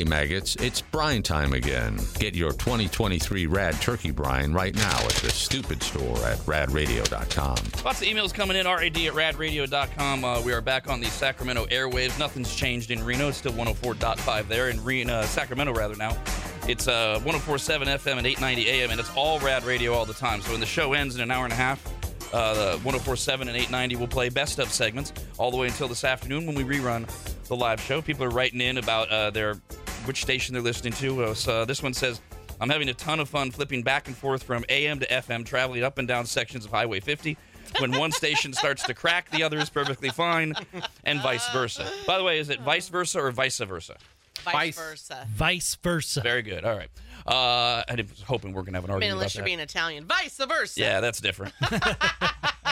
Hey, maggots, it's brine time again. Get your 2023 Rad Turkey Brine right now at the Stupid Store at radradio.com. Lots of emails coming in, rad at radradio.com. Uh, we are back on the Sacramento airwaves. Nothing's changed in Reno. It's still 104.5 there. In Reno, uh, Sacramento, rather, now. It's uh, 104.7 FM and 890 AM, and it's all Rad Radio all the time. So when the show ends in an hour and a half, uh, the 104.7 and 890 will play best of segments all the way until this afternoon when we rerun the live show. People are writing in about uh, their which station they're listening to. Uh, so this one says, I'm having a ton of fun flipping back and forth from AM to FM, traveling up and down sections of Highway 50. When one station starts to crack, the other is perfectly fine, and vice versa. By the way, is it vice versa or vice versa? Vice, Vice. versa. Vice versa. Very good. All right. Uh, I was hoping we're gonna have an I mean, argument unless about you're that. being Italian. Vice versa. Yeah, that's different.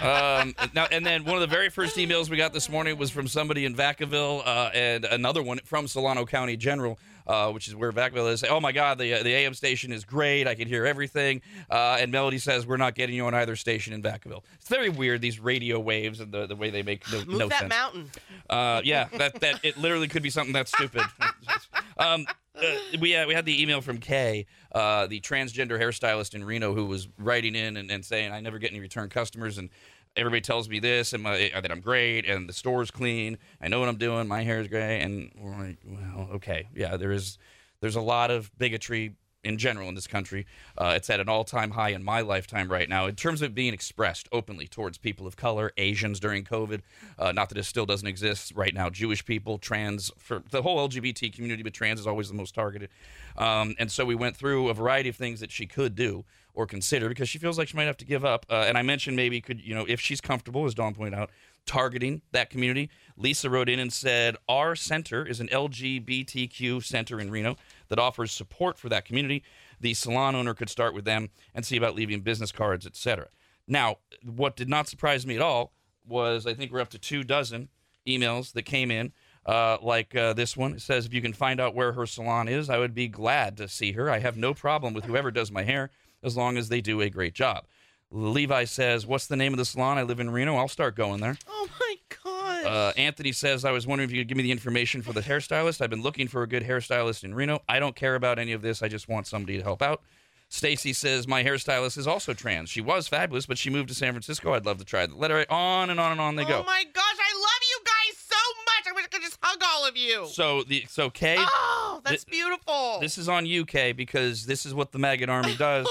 um, now, and then one of the very first emails we got this morning was from somebody in Vacaville, uh, and another one from Solano County General, uh, which is where Vacaville is. Oh my God, the the AM station is great. I can hear everything. Uh, and Melody says we're not getting you on either station in Vacaville. It's very weird these radio waves and the, the way they make no, Move no that sense. mountain. Uh, yeah, that that it literally could be something that stupid. um, uh, we uh, we had the email from Kay, uh, the transgender hairstylist in Reno, who was writing in and, and saying, "I never get any return customers, and everybody tells me this, and my, uh, that I'm great, and the store's clean. I know what I'm doing. My hair is gray." And we're like, "Well, okay, yeah, there is there's a lot of bigotry." In general, in this country, uh, it's at an all-time high in my lifetime right now in terms of being expressed openly towards people of color, Asians during COVID. Uh, not that it still doesn't exist right now. Jewish people, trans, for the whole LGBT community, but trans is always the most targeted. Um, and so we went through a variety of things that she could do or consider because she feels like she might have to give up. Uh, and I mentioned maybe could you know if she's comfortable, as Dawn pointed out, targeting that community. Lisa wrote in and said, Our center is an LGBTQ center in Reno that offers support for that community. The salon owner could start with them and see about leaving business cards, etc. Now, what did not surprise me at all was I think we're up to two dozen emails that came in. Uh, like uh, this one it says, if you can find out where her salon is, I would be glad to see her. I have no problem with whoever does my hair as long as they do a great job. Levi says, What's the name of the salon? I live in Reno. I'll start going there. Oh my god. Uh, Anthony says, I was wondering if you could give me the information for the hairstylist. I've been looking for a good hairstylist in Reno. I don't care about any of this. I just want somebody to help out. Stacy says, My hairstylist is also trans. She was fabulous, but she moved to San Francisco. I'd love to try the letter. On and on and on they go. Oh my gosh, I love you guys so much. I wish I could just hug all of you. So the so Kay, oh, that's Thi- beautiful. this is on you, Kay, because this is what the maggot army does.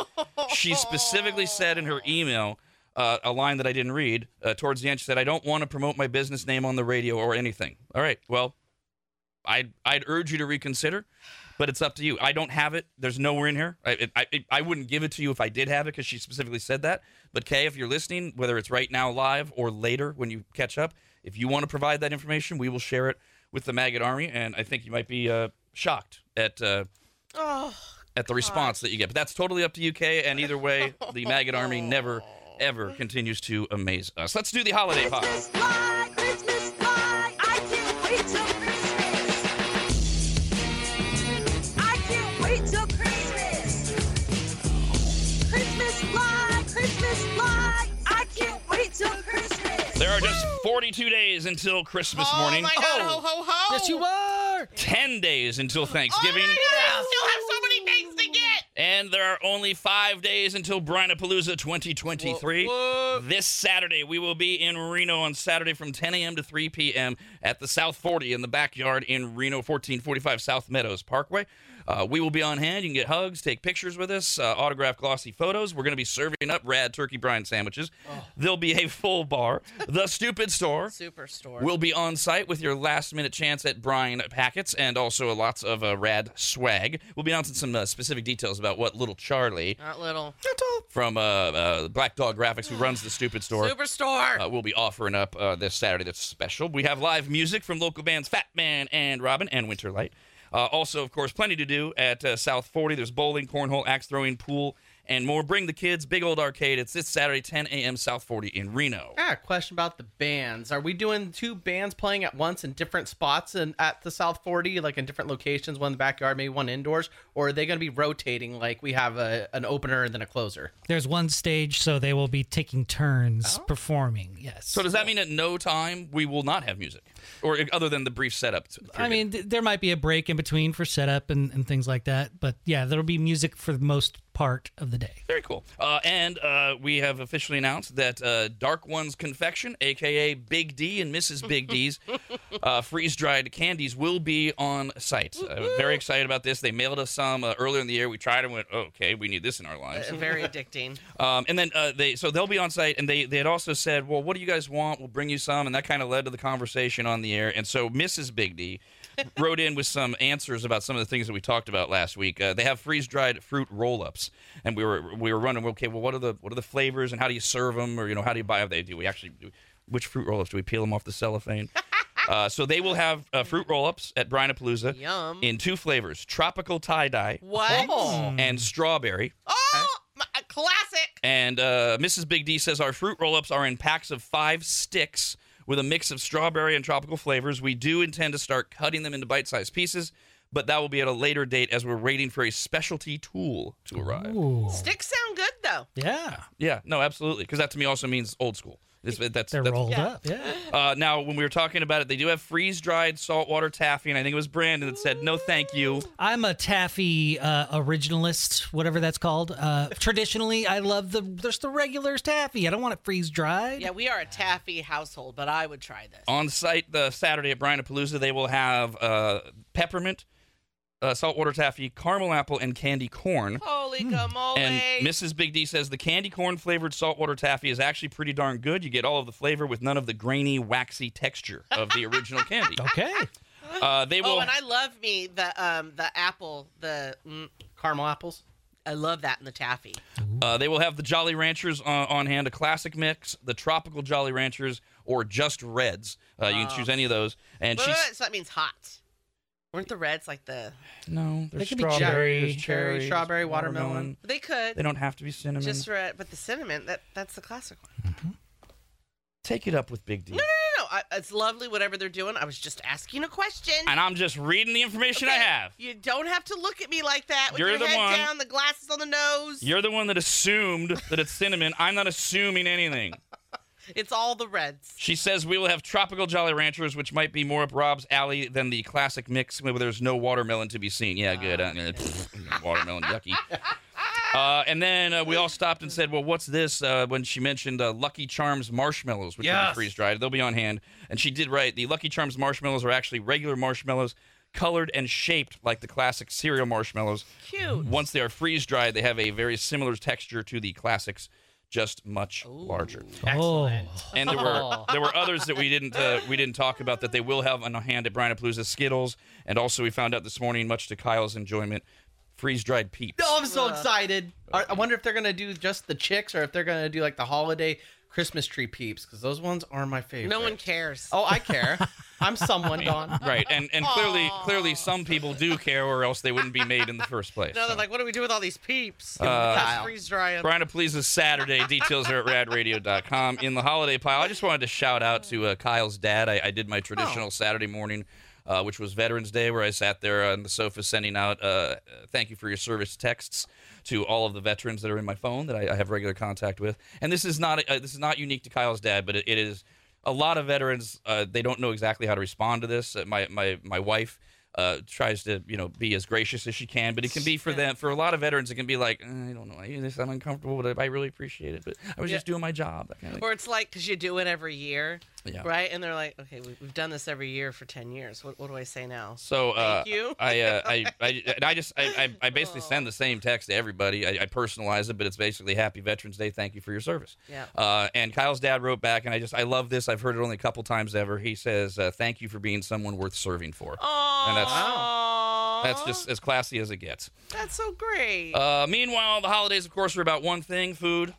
she specifically said in her email uh, a line that I didn't read. Uh, towards the end, she said, "I don't want to promote my business name on the radio or anything." All right, well, I'd I'd urge you to reconsider, but it's up to you. I don't have it. There's nowhere in here. I it, I, it, I wouldn't give it to you if I did have it because she specifically said that. But Kay, if you're listening, whether it's right now live or later when you catch up, if you want to provide that information, we will share it with the maggot army, and I think you might be uh, shocked at. Uh, oh, at the response that you get. But that's totally up to you, Kay. And either way, the maggot army never, ever continues to amaze us. Let's do the holiday pop. 42 days until Christmas oh morning. my god, oh. ho ho ho. Yes, you are. 10 days until Thanksgiving. Oh Thanksgiving. my god, I still have so many things to get. And there are only five days until Brinapalooza 2023. Whoa, whoa. This Saturday, we will be in Reno on Saturday from 10 a.m. to 3 p.m. at the South 40 in the backyard in Reno, 1445 South Meadows Parkway. Uh, we will be on hand. You can get hugs, take pictures with us, uh, autograph glossy photos. We're going to be serving up rad turkey brine sandwiches. There'll be a full bar. The Stupid Store Superstore. will be on site with your last minute chance at brine packets and also lots of uh, rad swag. We'll be announcing some uh, specific details about what little Charlie Not little. from uh, uh, Black Dog Graphics, who runs the Stupid Store, Superstore. uh, will be offering up uh, this Saturday. That's special. We have live music from local bands Fat Man and Robin and Winterlight. Uh, also, of course, plenty to do at uh, South 40. There's bowling, cornhole, axe throwing, pool, and more. Bring the kids. Big old arcade. It's this Saturday, 10 a.m. South 40 in Reno. I got a question about the bands. Are we doing two bands playing at once in different spots and at the South 40, like in different locations, one in the backyard, maybe one indoors? Or are they going to be rotating like we have a, an opener and then a closer? There's one stage, so they will be taking turns performing. Yes. So does that mean at no time we will not have music? Or other than the brief setup. I mean, th- there might be a break in between for setup and, and things like that. But yeah, there'll be music for the most part of the day. Very cool. Uh, and uh, we have officially announced that uh, Dark One's Confection, aka Big D and Mrs. Big D's uh, freeze dried candies, will be on site. Uh, very excited about this. They mailed us some uh, earlier in the year. We tried and went, oh, okay, we need this in our lives. Uh, Very addicting. Um, and then uh, they so they'll be on site, and they they had also said, well, what do you guys want? We'll bring you some, and that kind of led to the conversation on the air. And so Mrs. Big D wrote in with some answers about some of the things that we talked about last week. Uh, they have freeze dried fruit roll ups, and we were we were running. Okay, well, what are the what are the flavors, and how do you serve them, or you know, how do you buy them? They do we actually do which fruit roll ups do we peel them off the cellophane? Uh, so they will have uh, fruit roll-ups at Brinapalooza Yum. in two flavors: tropical tie-dye What? and strawberry. Oh, my, a classic. And uh, Mrs. Big D says our fruit roll-ups are in packs of five sticks with a mix of strawberry and tropical flavors. We do intend to start cutting them into bite-sized pieces, but that will be at a later date as we're waiting for a specialty tool to arrive. Ooh. Sticks sound good though. Yeah, Yeah, no, absolutely, because that to me also means old school. This, that's, they're that's, rolled yeah. up. Yeah. Uh, now, when we were talking about it, they do have freeze-dried saltwater taffy, and I think it was Brandon that said, "No, thank you." I'm a taffy uh, originalist, whatever that's called. Uh, traditionally, I love the there's the regular taffy. I don't want it freeze dried. Yeah, we are a taffy household, but I would try this. On site the Saturday at Brinapalooza, they will have uh, peppermint, uh, saltwater taffy, caramel apple, and candy corn. Holy guacamole. And Mrs. Big D says the candy corn flavored saltwater taffy is actually pretty darn good. You get all of the flavor with none of the grainy, waxy texture of the original candy. Okay. Uh, they will. oh, and I love me the um the apple the mm, Caramel apples. I love that in the taffy. Uh, they will have the Jolly Ranchers on, on hand, a classic mix, the tropical Jolly Ranchers, or just Reds. Uh, you can choose any of those. And Wait, wait, she's wait, so that means hot. Weren't the reds like the? no, there's They could be strawberry, cherry, there's cherry, strawberry, watermelon. They could They don't have to be cinnamon. just red, but the cinnamon that that's the classic one. Mm-hmm. Take it up with Big D. No, no, no, no. I, it's lovely whatever they're doing. I was just asking a question. And I'm just reading the information I have. You don't have to look at me like that with You're your the head one- down, the glasses on the nose. You're the one that assumed that it's cinnamon. I'm not assuming anything. It's all the reds. She says we will have tropical Jolly Ranchers, which might be more up Rob's alley than the classic mix where there's no watermelon to be seen. Yeah, good. Uh, watermelon, yucky. Uh, and then uh, we all stopped and said, "Well, what's this?" Uh, when she mentioned uh, Lucky Charms marshmallows, which will Yes. be freeze dried. They'll be on hand. And she did right. The Lucky Charms marshmallows are actually regular marshmallows, colored and shaped like the classic cereal marshmallows. Cute. Once they are freeze dried, they have a very similar texture to the classics, just much larger. Excellent. And there were Oh. there were others that we didn't uh, we didn't talk about that they will have on hand at Brian Brinapalooza Skittles, and also we found out this morning, much to Kyle's enjoyment, freeze dried peeps. Oh, I'm so excited. I I wonder if they're gonna do just the chicks or if they're gonna do like the holiday Christmas tree peeps because those ones are my favorite. No one cares. Oh, I care. I'm someone, Don. Right, and and clearly Aw. clearly some people do care, or else they wouldn't be made in the first place. no, So. they're like, what do we do with all these peeps? Uh, Let's Kyle. freeze dry 'em. Brinapalooza Saturday. Details are at radradio.com. In the holiday pile, I just wanted to shout out to uh, Kyle's dad. I, I did my traditional Saturday morning, uh, which was Veterans Day, where I sat there on the sofa sending out uh, thank you for your service texts to all of the veterans that are in my phone that I, I have regular contact with. And this is not uh, this is not unique to Kyle's dad, but it, it is a lot of veterans. Uh, they don't know exactly how to respond to this. Uh, my my my wife. Uh, tries to you know be as gracious as she can, but it can be for them for a lot of veterans. It can be like "Uh, I don't know, I this I'm uncomfortable, but I really appreciate it. But I was Yeah. just doing my job. Kind of. Or it's like because you do it every year, Yeah. right? And they're like, okay, we, we've done this every year for ten years. What, what do I say now? So uh, Thank you. I, uh, I, I, and I just, I, I, I basically send the same text to everybody. I, I personalize it, but it's basically Happy Veterans Day. Thank you for your service. Yeah. Uh, and Kyle's dad wrote back, and I just, I love this. I've heard it only a couple times ever. He says, uh, "Thank you for being someone worth serving for." Oh, And that's- That's just as classy as it gets. that's so great. Uh, meanwhile, the holidays, of course, are about one thing: food.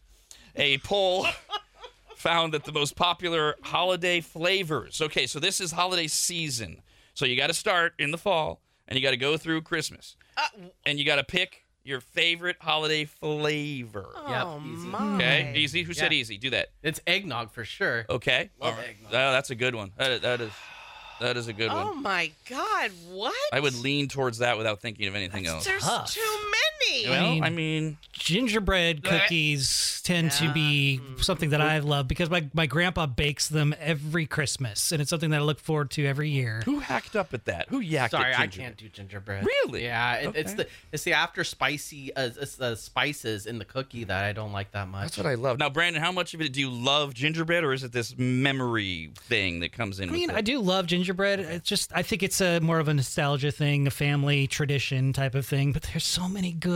A poll found that the most popular holiday flavors. Okay, so this is holiday season. So you got to start in the fall, and you got to go through Christmas, Uh, and you got to pick your favorite holiday flavor. Yep, oh easy. my. Okay, easy. Who said easy? Do that. It's eggnog for sure. Okay. Love All right. eggnog. Oh, that's a good one. That, that is. That is a good Oh one. my God! What? I would lean towards that without thinking of anything else. There's Tough. too me. Well, mean- I mean, gingerbread cookies tend to be something that I love because my, my grandpa bakes them every Christmas, and it's something that I look forward to every year. who hacked up at that? Who yacked Sorry, at I can't do gingerbread. Really? Yeah, it, it's the it's the after spicy uh, it's the spices in the cookie that I don't like that much. That's what I love. Now, Brandon, how much of it do you love gingerbread, or is it this memory thing that comes in? I mean, with I do love gingerbread. It's just I think it's a more of a nostalgia thing, a family tradition type of thing. But there's so many good,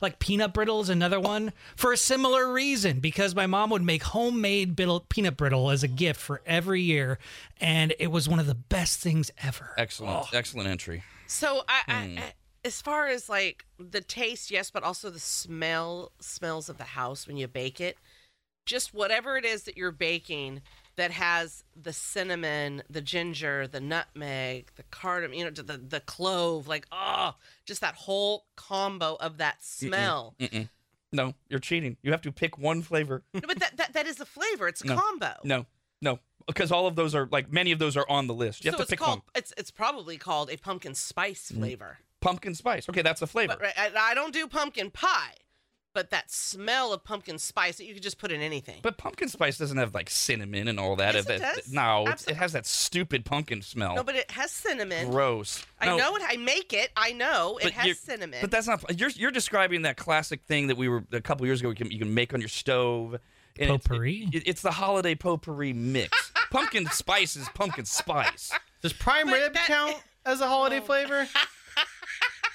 like peanut brittle is another one for a similar reason because my mom would make homemade brittle, peanut brittle as a gift for every year, and it was one of the best things ever. Excellent, excellent entry. So I, I, Hmm. I as far as like the taste, yes, but also the smell smells of the house when you bake it. Just whatever it is that you're baking that has the cinnamon, the ginger, the nutmeg, the cardamom, you know, the the clove, like oh, just that whole combo of that smell. Mm-mm. No, you're cheating. You have to pick one flavor. No, but that, that that is a flavor. It's a No. combo. No, no, because all of those are like many of those are on the list. You have to it's pick called one. it's it's probably called a pumpkin spice mm. flavor. Pumpkin spice. Okay, that's a flavor. But right, I don't do pumpkin pie, but that smell of pumpkin spice that you could just put in anything. But pumpkin spice doesn't have like cinnamon and all that. Yes, it That- does. No, it's, it has that stupid pumpkin smell. no, but it has cinnamon. Gross. I No, know it. I make it. I know it has cinnamon. But that's not. You're you're describing that classic thing that we were a couple years ago. You can, you can make on your stove. and it's- Potpourri? It, it's the holiday potpourri mix. pumpkin spice is pumpkin spice. Does prime But rib that- count as a holiday oh. flavor?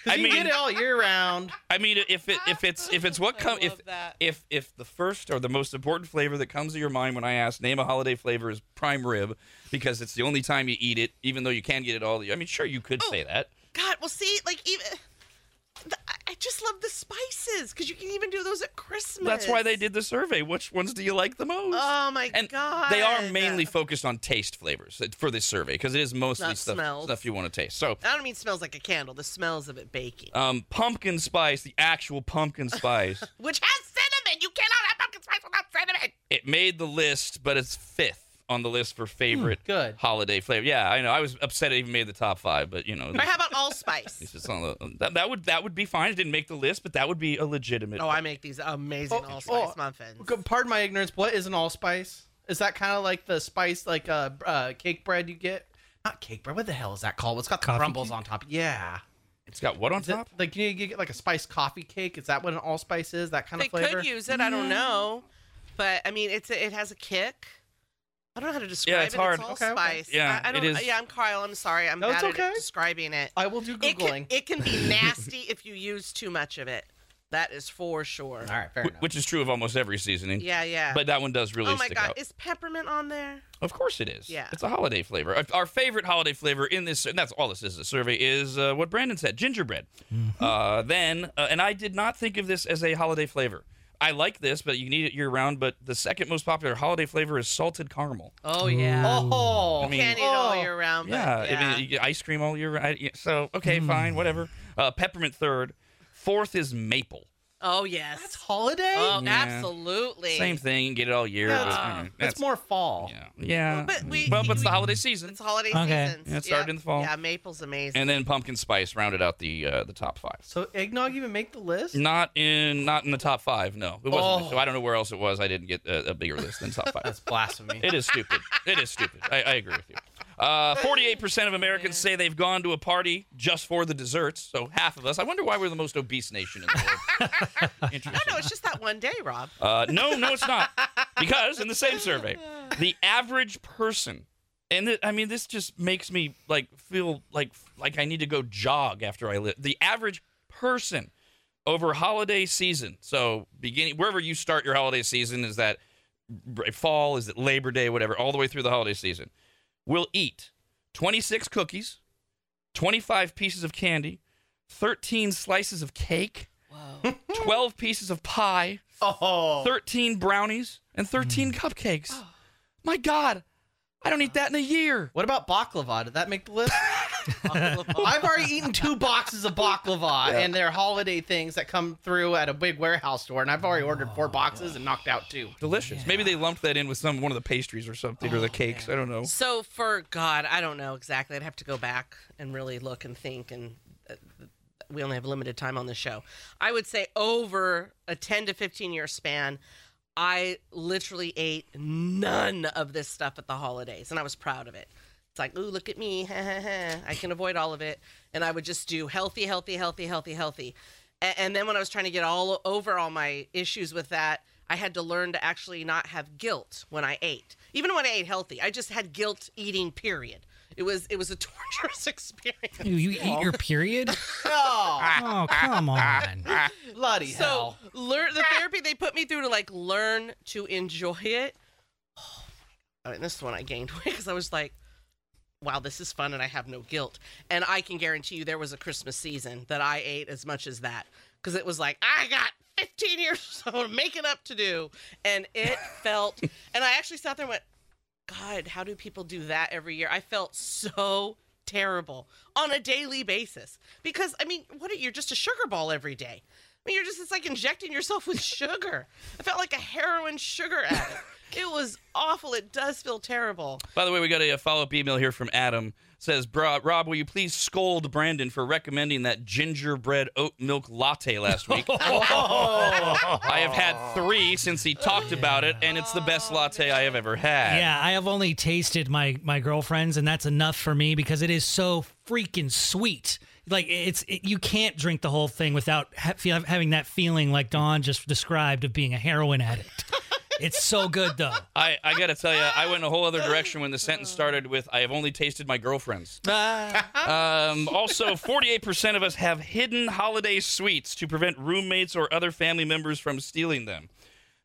I Because you mean- get it all year round. I mean, if it if it's if it's what I comes if that. if if the first or the most important flavor that comes to your mind when I ask name a holiday flavor is prime rib because it's the only time you eat it, even though you can get it all. the I mean, sure you could Oh. say that. God, well, see, like even. I- I just love the spices because you can even do those at Christmas. That's why they did the survey. Which ones do you like the most? Oh my and god! they are mainly focused on taste flavors for this survey because it is mostly Not stuff smells. stuff you want to taste. So, I don't mean smells like a candle. The smells of it baking, um, pumpkin spice, the actual pumpkin spice, which has cinnamon. You cannot have pumpkin spice without cinnamon. it made the list, but it's fifth on the list for favorite good. holiday flavor. Yeah, I know. I was upset it even made the top five, but you know, Or how about allspice? it's just on the, that, that would that would be fine. It didn't make the list, but that would be a legitimate. Oh, I make these amazing Oh, allspice oh, muffins. Pardon my ignorance. What is an allspice? Is that kind of like the spice, like uh, uh, cake bread you get? Not cake bread. What the hell is that called? It's got the Coffee crumbles cake? on top? Yeah. it's got what on Is it, top? like you get like a spiced coffee cake? Is that what an allspice is? That kind They of flavor? They could use it. I don't know, but I mean, it's a, it has a kick. I don't know how to describe it's it. hard. It's Okay, okay. Yeah, I, I it don't, is- Yeah, I'm Kyle. I'm sorry. I'm No, it's bad okay. at describing it. I will do It googling. can, it can be nasty if you use too much of it. That is for sure. All right, fair Wh- enough. Which is true of almost every seasoning. Yeah, yeah. But that one does really oh my stick god, out. is peppermint on there? Of course it is. Yeah. It's a holiday flavor. Our- Our favorite holiday flavor in this, and that's all this is, a survey, is uh, what Brandon said gingerbread. Uh, then, uh, and I did not think of this as a holiday flavor. I like this, but you can eat it year round. But the second most popular holiday flavor is salted caramel. Oh yeah. oh, I mean- Can't eat it all oh. year round. Yeah, yeah. I mean, you get ice cream all year round. So, okay, fine, whatever. Uh, peppermint third. Fourth is maple. Oh yes. That's holiday. oh, Yeah. absolutely. Same thing, get it all year. Yeah, but, that's, that's more fall. Yeah, yeah. But we- well, but it's the holiday season. It's holiday Okay. season. Yeah, it started in the fall. Yeah, maple's amazing. and then pumpkin spice rounded out the uh, the top five. So eggnog even make the list? Not in not in the top five. No, it wasn't. Oh. So I don't know where else it was. I didn't get a, a bigger list than top five. That's blasphemy. it is stupid. It is stupid. I, I agree with you. Uh, Forty-eight percent of Americans say they've gone to a party just for the desserts. So half of us. I wonder why we're the most obese nation in the world. Interesting. no, no, it's just that one day, Rob. Uh, no, no, it's not. Because in the same survey, the average person, and th- I mean, this just makes me like feel like like I need to go jog after I live. The average person over holiday season, so beginning wherever you start your holiday season, is that fall, is it Labor Day, whatever, all the way through the holiday season, will eat 26 cookies, 25 pieces of candy, 13 slices of cake, 12 pieces of pie. oh, 13 brownies and 13 mm. cupcakes. Oh. My God, I don't eat that in a year. what about baklava? Did that make the list? I've already eaten two boxes of baklava, and they're holiday things that come through at a big warehouse store, and I've already ordered four boxes and knocked out two. Delicious. Maybe they lumped that in with some one of the pastries or something or the cakes. I don't know. So for God, I don't know exactly. I'd have to go back and really look and think. And uh, we only have limited time on the show. I would say over a 10 to 15 year span, I literally ate none of this stuff at the holidays, and I was proud of it. It's like, ooh, look at me. I can avoid all of it. And I would just do healthy, healthy, healthy, healthy, healthy. A- And then when I was trying to get all over all my issues with that, I had to learn to actually not have guilt when I ate. Even when I ate healthy, I just had guilt eating, period. It was it was a torturous experience. You, you eat your period? Oh, Oh, come on. bloody So hell. learn the therapy they put me through to like learn to enjoy it. Oh, and this is when I gained weight because I was like, "Wow, this is fun," and I have no guilt. And I can guarantee you, there was a Christmas season that I ate as much as that because it was like I got 15 years of making up to do, and it felt. and I actually sat there and went, "God, how do people do that every year?" I felt so terrible on a daily basis because I mean, what are, you're just a sugar ball every day. I mean, you're just, it's like injecting yourself with sugar. I felt like a heroin sugar addict. It was awful. It does feel terrible. By the way, we got a follow up email here from Adam. Says, Rob, will you please scold Brandon for recommending that gingerbread oat milk latte last week? I have had three since he talked about it, and it's the best latte I have ever had. Yeah, I have only tasted my my girlfriend's, and that's enough for me because it is so freaking sweet. Like it's it, you can't drink the whole thing without ha- feel, having that feeling like Dawn just described of being a heroin addict. it's so good though. I, I got to tell you, I went a whole other direction when the sentence started with, I have only tasted my girlfriend's. Um, also, 48% of us have hidden holiday sweets to prevent roommates or other family members from stealing them.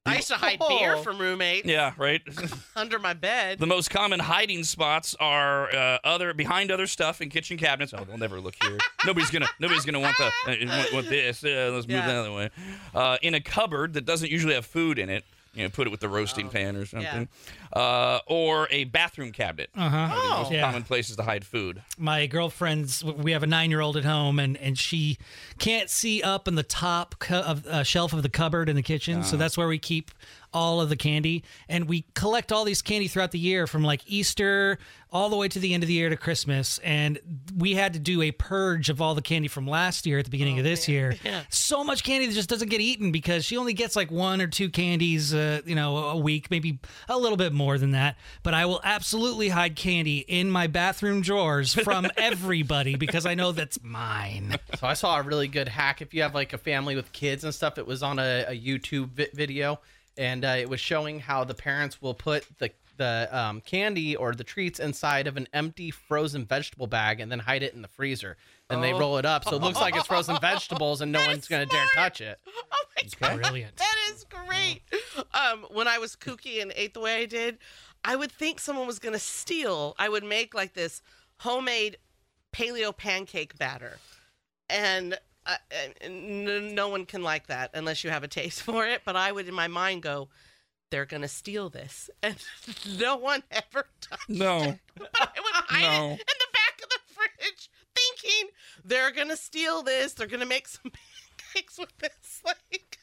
I used to hide beer Oh. from roommates Yeah, right? under my bed. the most common hiding spots are uh, other behind other stuff in kitchen cabinets. Oh, they'll never look here. nobody's gonna nobody's gonna want the uh, want, want this. Uh, let's move Yeah. the other way. Uh, in a cupboard that doesn't usually have food in it. You know, put it with the roasting pan or something. Uh, or a bathroom cabinet. Uh huh. Most Yeah. common places to hide food. my girlfriend's we have a nine-year-old at home and and she can't see up in the top cu- of uh, shelf of the cupboard in the kitchen so that's where we keep all of the candy and we collect all these candy throughout the year from like easter all the way to the end of the year to christmas and we had to do a purge of all the candy from last year at the beginning of this year. So much candy that just doesn't get eaten because she only gets like one or two candies uh, you know a week maybe a little bit more than that. But i will absolutely hide candy in my bathroom drawers from everybody because i know that's mine. So I saw a really good hack. If you have like a family with kids and stuff, it was on a, a YouTube vi- video, and uh, it was showing how the parents will put the the um, candy or the treats inside of an empty frozen vegetable bag and then hide it in the freezer. And they roll it up so it looks like it's frozen vegetables and no one's gonna dare touch it. Oh my god, brilliant that is great. Um, when I was kooky and ate the way I did, I would think someone was gonna steal. I would make like this homemade paleo pancake batter, and. Uh, n- no one can like that unless you have a taste for it. But I would, in my mind, go, "They're gonna steal this," and no one ever touched No. it. But I would hide No. it in the back of the fridge, thinking they're gonna steal this. They're gonna make some pancakes with this. Like,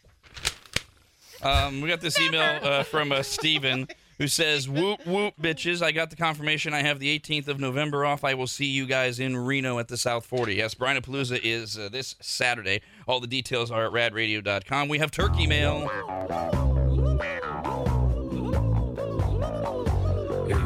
Um, we got this email uh, from uh, Steven who says, Whoop, whoop, bitches. I got the confirmation I have the 18th of November off. I will see you guys in Reno at the South 40. Yes, Brinapalooza is uh, this Saturday. All the details are at radradio.com. We have turkey mail.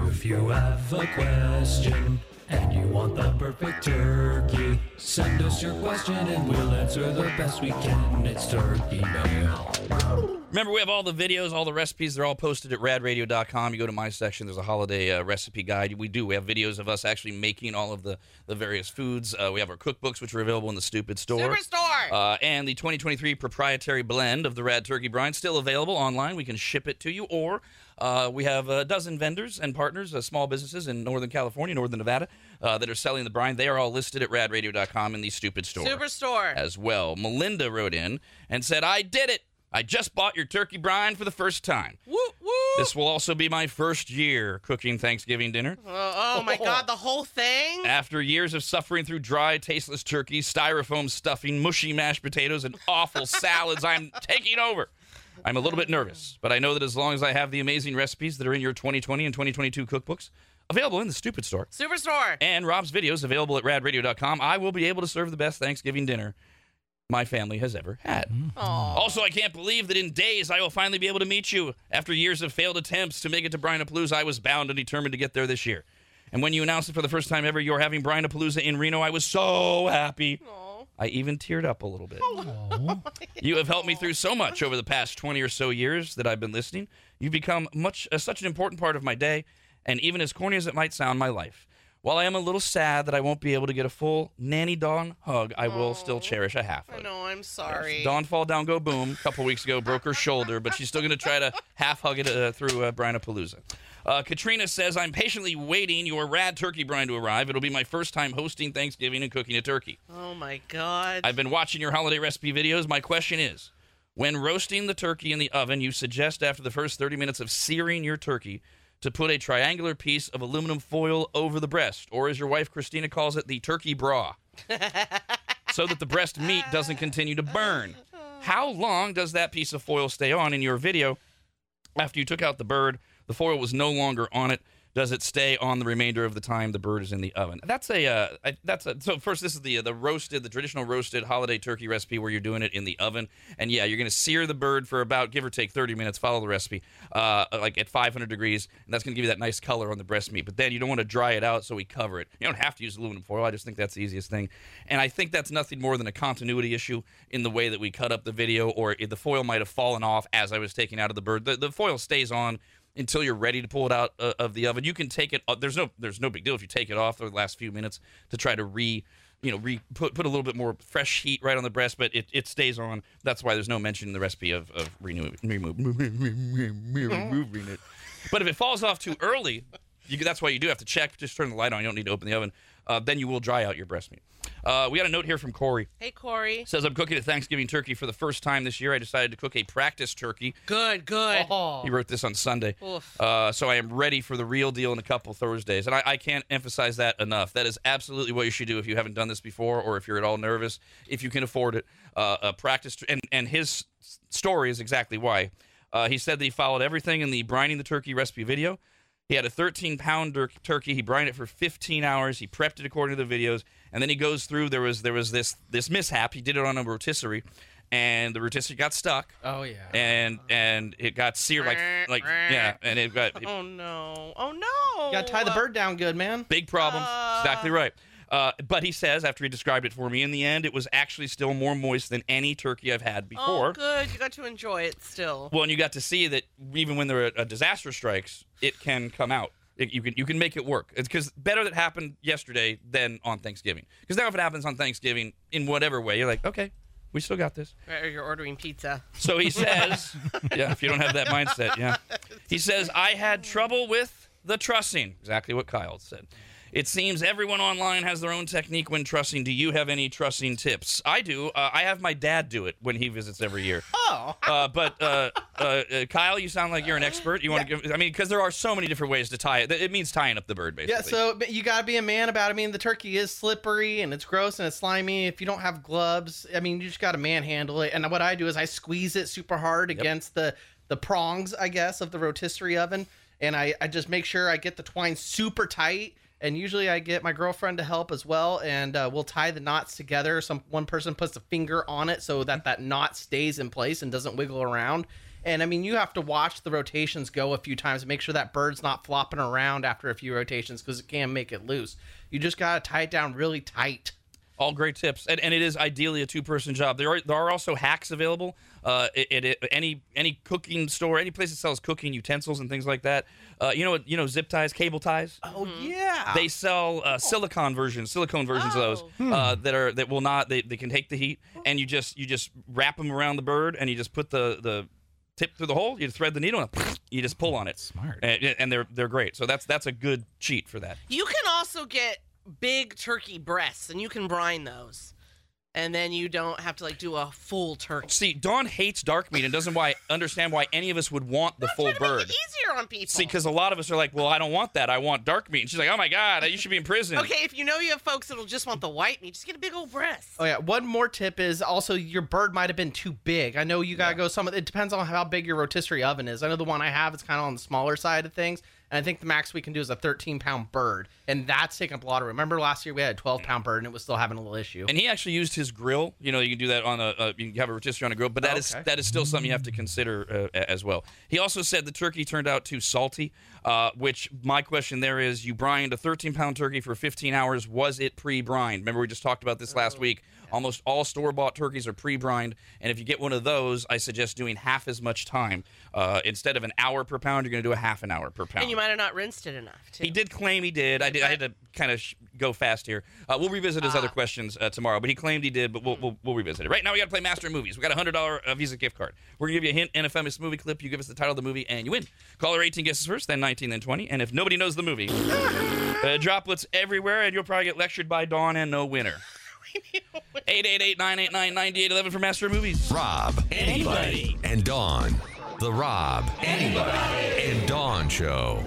If you have a question and you want the perfect turkey, send us your question and we'll answer the best we can. It's Turkey Mail. Remember, we have all the videos, all the recipes. They're all posted at radradio.com. You go to my section, there's a holiday uh, recipe guide. We do. We have videos of us actually making all of the, the various foods. Uh, we have our cookbooks, which are available in the Stupid Store. Superstore. Uh, and the 2023 proprietary blend of the Rad Turkey Brine still available online. We can ship it to you, or uh, we have a dozen vendors and partners, uh, small businesses in Northern California, Northern Nevada, uh, that are selling the brine. They are all listed at radradio.com in the Stupid Store Superstore. as well. Melinda wrote in and said, I did it. I just bought your turkey brine for the first time. Woo woo. This will also be my first year cooking Thanksgiving dinner. Oh, oh my God, the whole thing. After years of suffering through dry, tasteless turkey, styrofoam stuffing, mushy mashed potatoes, and awful salads, I'm taking over. I'm a little bit nervous, but I know that as long as I have the amazing recipes that are in your 2020 and 2022 cookbooks, available in the Stupid Store. Superstore. And Rob's videos available at radradio.com. I will be able to serve the best Thanksgiving dinner my family has ever had. Mm-hmm. Aw. Also, I can't believe that in days I will finally be able to meet you. After years of failed attempts to make it to Brinapalooza, I was bound and determined to get there this year. And when you announced it for the first time ever, you're having Brinapalooza in Reno, I was so happy. Aw. I even teared up a little bit. You have helped me through so much over the past 20 or so years that I've been listening. You've become much uh, such an important part of my day, and even as corny as it might sound, my life. While I am a little sad that I won't be able to get a full Nanny Dawn hug, I will still cherish a half I hug. know. I'm sorry. Dawn fall down, go boom. A couple weeks ago, broke her shoulder, but she's still going to try to half hug it uh, through uh, Brinapalooza. Uh, Katrina says, I'm patiently waiting your rad turkey brine to arrive. It'll be my first time hosting Thanksgiving and cooking a turkey. Oh my God. I've been watching your holiday recipe videos. My question is when roasting the turkey in the oven, you suggest after the first 30 minutes of searing your turkey to put a triangular piece of aluminum foil over the breast, or as your wife Christina calls it, the turkey bra, so that the breast meat doesn't continue to burn. How long does that piece of foil stay on in your video? After you took out the bird, the foil was no longer on it. Does it stay on the remainder of the time the bird is in the oven? That's a uh, that's a, so. First, this is the the roasted, the traditional roasted holiday turkey recipe where you're doing it in the oven, and yeah, you're gonna sear the bird for about give or take 30 minutes. Follow the recipe, uh, like at 500 degrees, and that's gonna give you that nice color on the breast meat. But then you don't want to dry it out, so we cover it. You don't have to use aluminum foil. I just think that's the easiest thing, and I think that's nothing more than a continuity issue in the way that we cut up the video, or the foil might have fallen off as I was taking out of the bird. The, the foil stays on until you're ready to pull it out uh, of the oven. You can take it. Uh, there's no there's no big deal if you take it off the last few minutes to try to re you know re put put a little bit more fresh heat right on the breast, but it, it stays on. That's why there's no mention in the recipe of of renew, remove removing it. But if it falls off too early, you, that's why you do have to check. Just turn the light on. You don't need to open the oven. Uh, then you will dry out your breast meat. Uh, we got a note here from Corey. hey, Corey. Says I'm cooking a Thanksgiving turkey for the first time this year. I decided to cook a practice turkey. Good, good. Oh, He wrote this on Sunday. Oof. Uh, so I am ready for the real deal in a couple Thursdays. And I, I can't emphasize that enough. That is absolutely what you should do if you haven't done this before or if you're at all nervous, if you can afford it. Uh, a practice. And, and his story is exactly why. Uh, he said that he followed everything in the brining the turkey recipe video. He had a 13 pound tur- turkey. He brined it for 15 hours. He prepped it according to the videos, and then he goes through. There was there was this this mishap. He did it on a rotisserie, and the rotisserie got stuck oh yeah. and and it got seared like like yeah, and it got Oh no. Oh no. You gotta tie the bird down good, man. big problems. exactly uh, right. Uh, but he says after he described it for me, in the end, it was actually still more moist than any turkey I've had before. Oh, good. You got to enjoy it still. Well, and you got to see that even when there a disaster strikes, it can come out. It, you can you can make it work. It's because better that happened yesterday than on Thanksgiving. Because now if it happens on Thanksgiving in whatever way, you're like, okay, we still got this. Or you're ordering pizza. So he says, yeah, if you don't have that mindset, yeah. He says, I had trouble with the trussing. Exactly what Kyle said. It seems everyone online has their own technique when trussing. Do you have any trussing tips? I do. Uh, I have my dad do it when he visits every year. Oh. Uh, but uh, uh, uh, Kyle, you sound like you're an expert. You want to give? I mean, because there are so many different ways to tie it. It means tying up the bird, basically. Yeah, so you gotta be a man about it. I mean, the turkey is slippery and it's gross and it's slimy. If you don't have gloves, I mean, you just gotta manhandle it. And what I do is I squeeze it super hard against the the prongs, I guess, of the rotisserie oven, and I I just make sure I get the twine super tight. And usually I get my girlfriend to help as well, and uh, we'll tie the knots together. Some one person puts a finger on it so that that knot stays in place and doesn't wiggle around. And I mean, you have to watch the rotations go a few times and make sure that bird's not flopping around after a few rotations because it can make it loose. You just got to tie it down really tight. All great tips, and, and it is ideally a two-person job. There are there are also hacks available. Uh, at, at any any cooking store, any place that sells cooking utensils and things like that. Uh, you know? You know zip ties, cable ties. Oh, yeah. They sell uh, silicone versions, silicone versions of those uh, that are that will not they, they can take the heat, and you just you just wrap them around the bird, and you just put the the tip through the hole. You thread the needle, and you just pull on it. Smart. and, and they're they're great. So that's that's a good cheat for that. You can also get big turkey breasts, and you can brine those, and then you don't have to like do a full turkey. See, Dawn hates dark meat and doesn't why understand why any of us would want the full Trying to make bird. it easier on people. See, because a lot of us are like, well, I don't want that. I want dark meat. And she's like, oh my god, you should be in prison. okay, if you know you have folks that'll just want the white meat, just get a big old breast. Oh yeah. One more tip is also your bird might have been too big. I know you gotta go some. It depends on how big your rotisserie oven is. I know the one I have is kind of on the smaller side of things, And I think the max we can do is a 13 pound bird, and that's taking up a lot of room. Remember last year we had a 12 pound bird, and it was still having a little issue. And he actually used his grill. You know, you can do that on a uh, you can have a rotisserie on a grill, but that Oh, is okay. that is still something you have to consider uh, as well. He also said the turkey turned out too salty. Uh, which my question there is: You brined a 13 pound turkey for 15 hours. Was it pre-brined? Remember we just talked about this last Oh, week. Almost all store-bought turkeys are pre-brined, and if you get one of those, I suggest doing half as much time. Uh, instead of an hour per pound, you're going to do a half an hour per pound. And you might have not rinsed it enough, too. He did claim he did. I did. I had to kind of sh- go fast here. Uh, we'll revisit his other questions uh, tomorrow, but he claimed he did. But we'll, we'll, we'll revisit it. Right now, we got to play Master of Movies. We got a hundred dollar uh, Visa gift card. We're gonna give you a hint and a famous movie clip. You give us the title of the movie, and you win. Caller 18 guesses first, then 19, then 20. And if nobody knows the movie, uh, droplets everywhere, and you'll probably get lectured by Dawn and no winner. 888-989-9811 for Master of Movies. Rob, Arnie, and Dawn. The Rob, Arnie, and Dawn Show.